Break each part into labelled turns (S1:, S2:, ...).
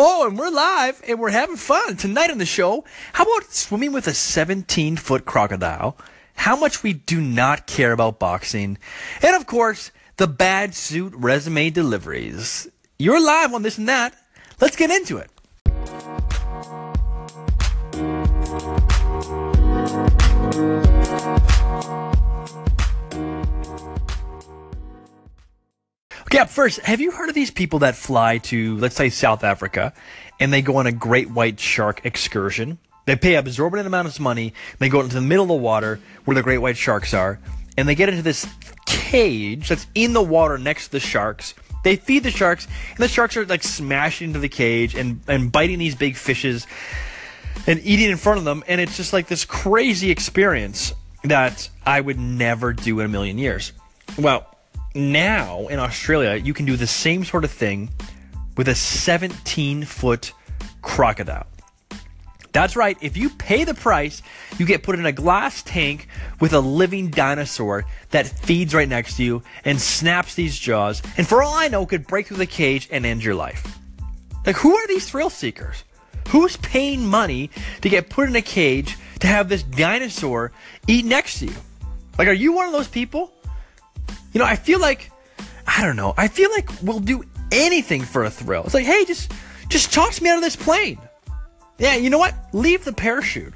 S1: Oh, and we're live and we're having fun tonight on the show. How about swimming with a 17 foot crocodile? How much we do not care about boxing. And of course, the bad suit resume deliveries. You're live on this and that. Let's get into it. Up first, have you heard of these people that fly to, let's say, South Africa, and they go on a great white shark excursion? They pay an exorbitant amount of money. They go into the middle of the water where the great white sharks are, and they get into this cage that's in the water next to the sharks. They feed the sharks, and the sharks are like smashing into the cage and, and biting these big fishes and eating in front of them. And it's just like this crazy experience that I would never do in a million years. Well, now in Australia, you can do the same sort of thing with a 17 foot crocodile. That's right, if you pay the price, you get put in a glass tank with a living dinosaur that feeds right next to you and snaps these jaws, and for all I know, could break through the cage and end your life. Like, who are these thrill seekers? Who's paying money to get put in a cage to have this dinosaur eat next to you? Like, are you one of those people? You know, I feel like I don't know. I feel like we'll do anything for a thrill. It's like, hey, just just toss me out of this plane. Yeah, you know what? Leave the parachute.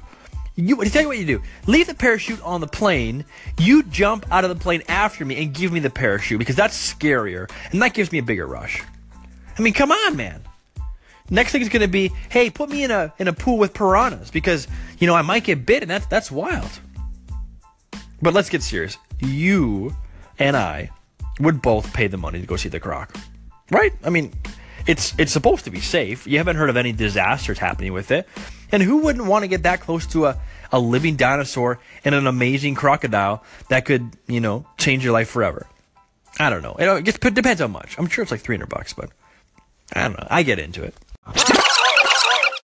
S1: You tell you what you do. Leave the parachute on the plane. You jump out of the plane after me and give me the parachute because that's scarier and that gives me a bigger rush. I mean, come on, man. Next thing is going to be, hey, put me in a in a pool with piranhas because you know I might get bit and that's that's wild. But let's get serious. You and I would both pay the money to go see the croc. Right? I mean, it's it's supposed to be safe. You haven't heard of any disasters happening with it. And who wouldn't want to get that close to a, a living dinosaur and an amazing crocodile that could, you know, change your life forever? I don't know. It, just, depends how much. I'm sure it's like 300 bucks, but I don't know. I get into it.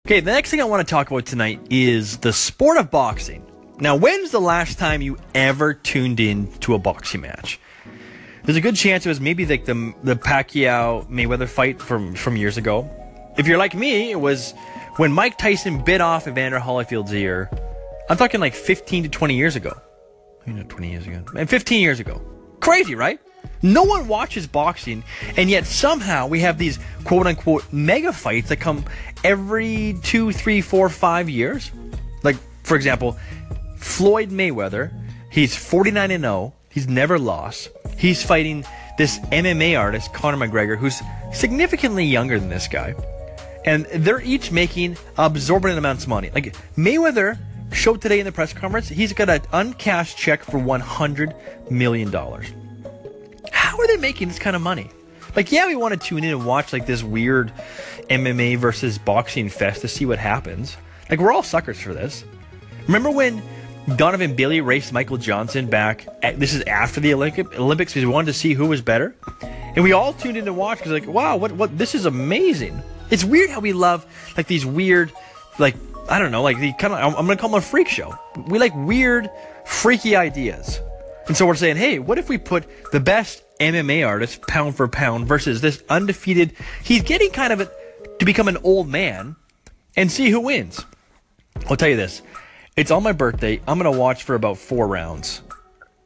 S1: Okay, the next thing I want to talk about tonight is the sport of boxing. Now, when's the last time you ever tuned in to a boxing match? There's a good chance it was maybe like the the Pacquiao Mayweather fight from from years ago. If you're like me, it was when Mike Tyson bit off Evander Holyfield's ear. I'm talking like 15 to 20 years ago. You know, 20 years ago, and 15 years ago. Crazy, right? No one watches boxing, and yet somehow we have these quote unquote mega fights that come every two, three, four, five years. Like, for example, Floyd Mayweather, he's 49 and 0. He's never lost. He's fighting this MMA artist, Conor McGregor, who's significantly younger than this guy. And they're each making absorbent amounts of money. Like Mayweather showed today in the press conference, he's got an uncashed check for $100 million. How are they making this kind of money? Like, yeah, we want to tune in and watch like this weird MMA versus boxing fest to see what happens. Like, we're all suckers for this. Remember when Donovan Bailey raced Michael Johnson back. At, this is after the Olympic, Olympics because we wanted to see who was better, and we all tuned in to watch because like, wow, what what this is amazing. It's weird how we love like these weird, like I don't know, like the kind of I'm, I'm gonna call them a freak show. We like weird, freaky ideas, and so we're saying, hey, what if we put the best MMA artist pound for pound versus this undefeated? He's getting kind of a, to become an old man, and see who wins. I'll tell you this. It's on my birthday. I'm gonna watch for about four rounds,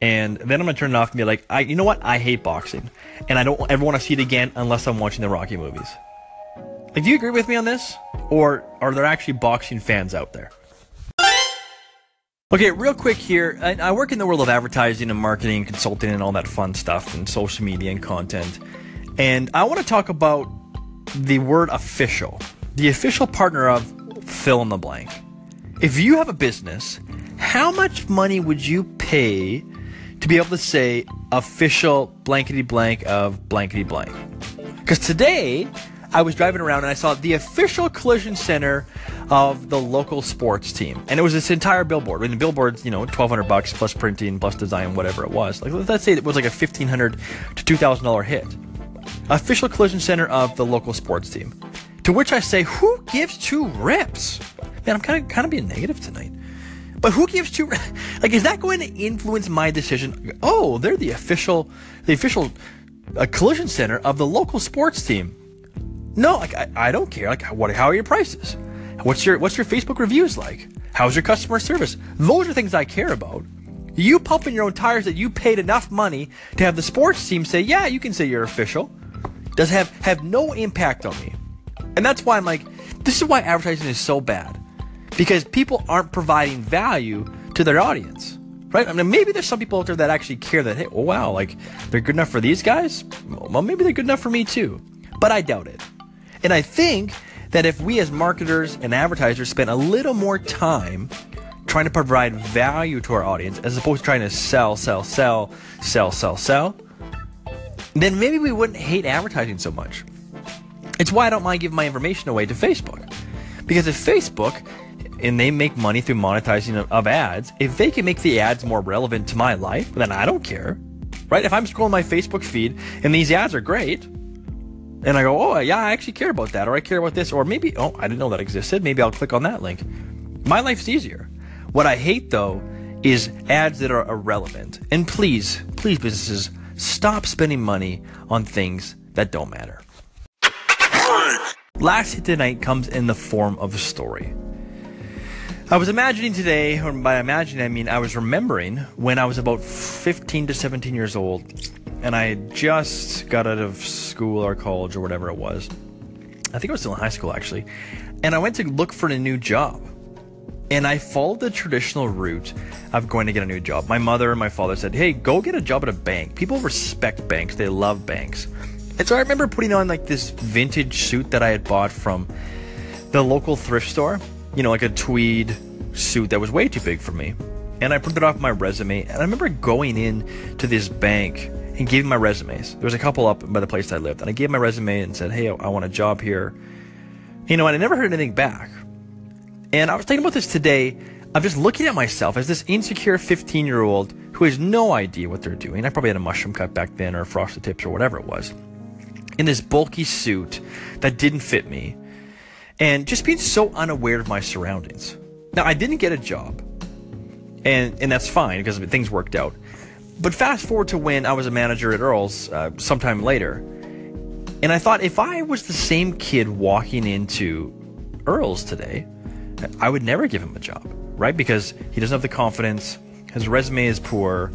S1: and then I'm gonna turn it off and be like, I, you know what? I hate boxing, and I don't ever want to see it again unless I'm watching the Rocky movies. Like, do you agree with me on this, or are there actually boxing fans out there? Okay, real quick here. I, I work in the world of advertising and marketing, consulting, and all that fun stuff, and social media and content. And I want to talk about the word official, the official partner of fill in the blank. If you have a business, how much money would you pay to be able to say official blankety blank of blankety blank? Because today I was driving around and I saw the official collision center of the local sports team, and it was this entire billboard. And the billboard's you know twelve hundred bucks plus printing plus design, whatever it was. Like let's say it was like a fifteen hundred to two thousand dollar hit. Official collision center of the local sports team. To which I say, who gives two rips? Man, I'm kind of kind of being negative tonight. But who gives two? Like, is that going to influence my decision? Oh, they're the official, the official uh, collision center of the local sports team. No, like I, I don't care. Like what? How are your prices? What's your what's your Facebook reviews like? How's your customer service? Those are things I care about. You pumping your own tires that you paid enough money to have the sports team say, yeah, you can say you're official, does have have no impact on me. And that's why I'm like, this is why advertising is so bad. Because people aren't providing value to their audience. Right? I mean, maybe there's some people out there that actually care that, hey, oh wow, like they're good enough for these guys. Well, maybe they're good enough for me too. But I doubt it. And I think that if we as marketers and advertisers spent a little more time trying to provide value to our audience as opposed to trying to sell, sell, sell, sell, sell, sell, then maybe we wouldn't hate advertising so much. It's why I don't mind giving my information away to Facebook. Because if Facebook, and they make money through monetizing of, ads, if they can make the ads more relevant to my life, then I don't care. Right? If I'm scrolling my Facebook feed and these ads are great, and I go, oh, yeah, I actually care about that, or I care about this, or maybe, oh, I didn't know that existed. Maybe I'll click on that link. My life's easier. What I hate, though, is ads that are irrelevant. And please, please, businesses, stop spending money on things that don't matter. Last hit tonight comes in the form of a story. I was imagining today, or by imagining I mean I was remembering when I was about 15 to 17 years old, and I just got out of school or college or whatever it was. I think I was still in high school actually, and I went to look for a new job. And I followed the traditional route of going to get a new job. My mother and my father said, Hey, go get a job at a bank. People respect banks, they love banks. And so I remember putting on like this vintage suit that I had bought from the local thrift store, you know, like a tweed suit that was way too big for me. And I printed off my resume. And I remember going in to this bank and giving my resumes. There was a couple up by the place I lived. And I gave my resume and said, Hey, I want a job here. You know, and I never heard anything back. And I was thinking about this today. I'm just looking at myself as this insecure 15 year old who has no idea what they're doing. I probably had a mushroom cut back then or frosted tips or whatever it was in this bulky suit that didn't fit me and just being so unaware of my surroundings. Now, I didn't get a job, and, and that's fine because things worked out. But fast forward to when I was a manager at Earl's uh, sometime later, and I thought if I was the same kid walking into Earl's today, I would never give him a job, right? Because he doesn't have the confidence, his resume is poor,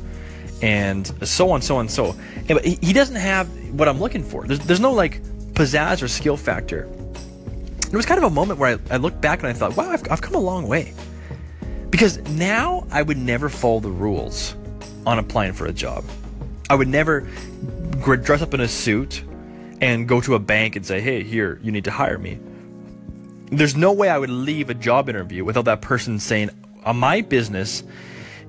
S1: and so on, so on, so. But he doesn't have what I'm looking for. There's, there's no like pizzazz or skill factor. It was kind of a moment where I, I looked back and I thought, wow, I've, I've come a long way. Because now I would never follow the rules on applying for a job. I would never dress up in a suit and go to a bank and say, hey, here, you need to hire me. There's no way I would leave a job interview without that person saying, uh, my business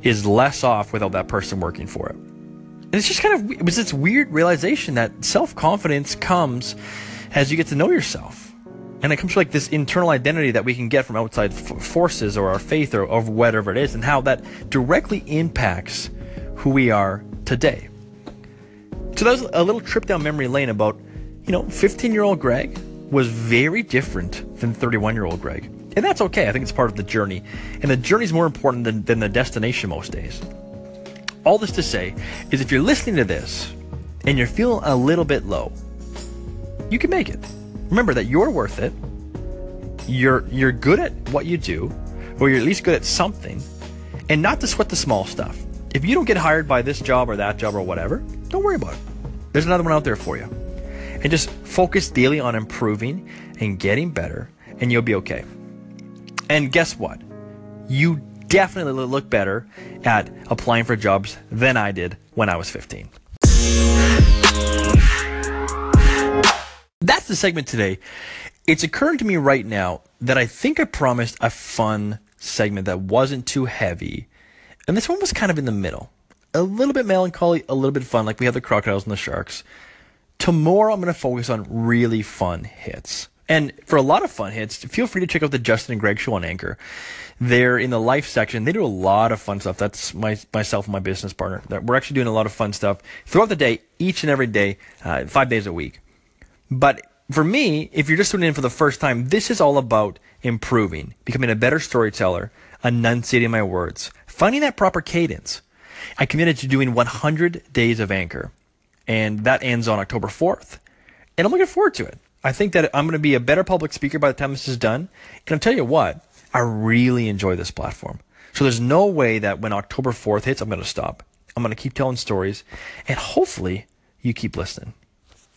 S1: is less off without that person working for it. And it's just kind of it was this weird realization that self confidence comes as you get to know yourself, and it comes from like this internal identity that we can get from outside f- forces or our faith or, or whatever it is, and how that directly impacts who we are today. So that was a little trip down memory lane about, you know, 15 year old Greg was very different than 31 year old Greg. And that's okay. I think it's part of the journey. And the journey is more important than, than the destination most days. All this to say is if you're listening to this and you're feeling a little bit low, you can make it. Remember that you're worth it. You're you're good at what you do, or you're at least good at something, and not to sweat the small stuff. If you don't get hired by this job or that job or whatever, don't worry about it. There's another one out there for you. And just focus daily on improving and getting better, and you'll be okay. And guess what? You definitely look better at applying for jobs than I did when I was 15. The segment today. It's occurring to me right now that I think I promised a fun segment that wasn't too heavy. And this one was kind of in the middle. A little bit melancholy, a little bit fun, like we have the crocodiles and the sharks. Tomorrow I'm going to focus on really fun hits. And for a lot of fun hits, feel free to check out the Justin and Greg show on Anchor. They're in the life section. They do a lot of fun stuff. That's my myself and my business partner. We're actually doing a lot of fun stuff throughout the day, each and every day, uh, five days a week. But for me, if you're just tuning in for the first time, this is all about improving, becoming a better storyteller, enunciating my words, finding that proper cadence. I committed to doing 100 days of Anchor, and that ends on October 4th. And I'm looking forward to it. I think that I'm going to be a better public speaker by the time this is done. And I'll tell you what, I really enjoy this platform. So there's no way that when October 4th hits, I'm going to stop. I'm going to keep telling stories, and hopefully you keep listening.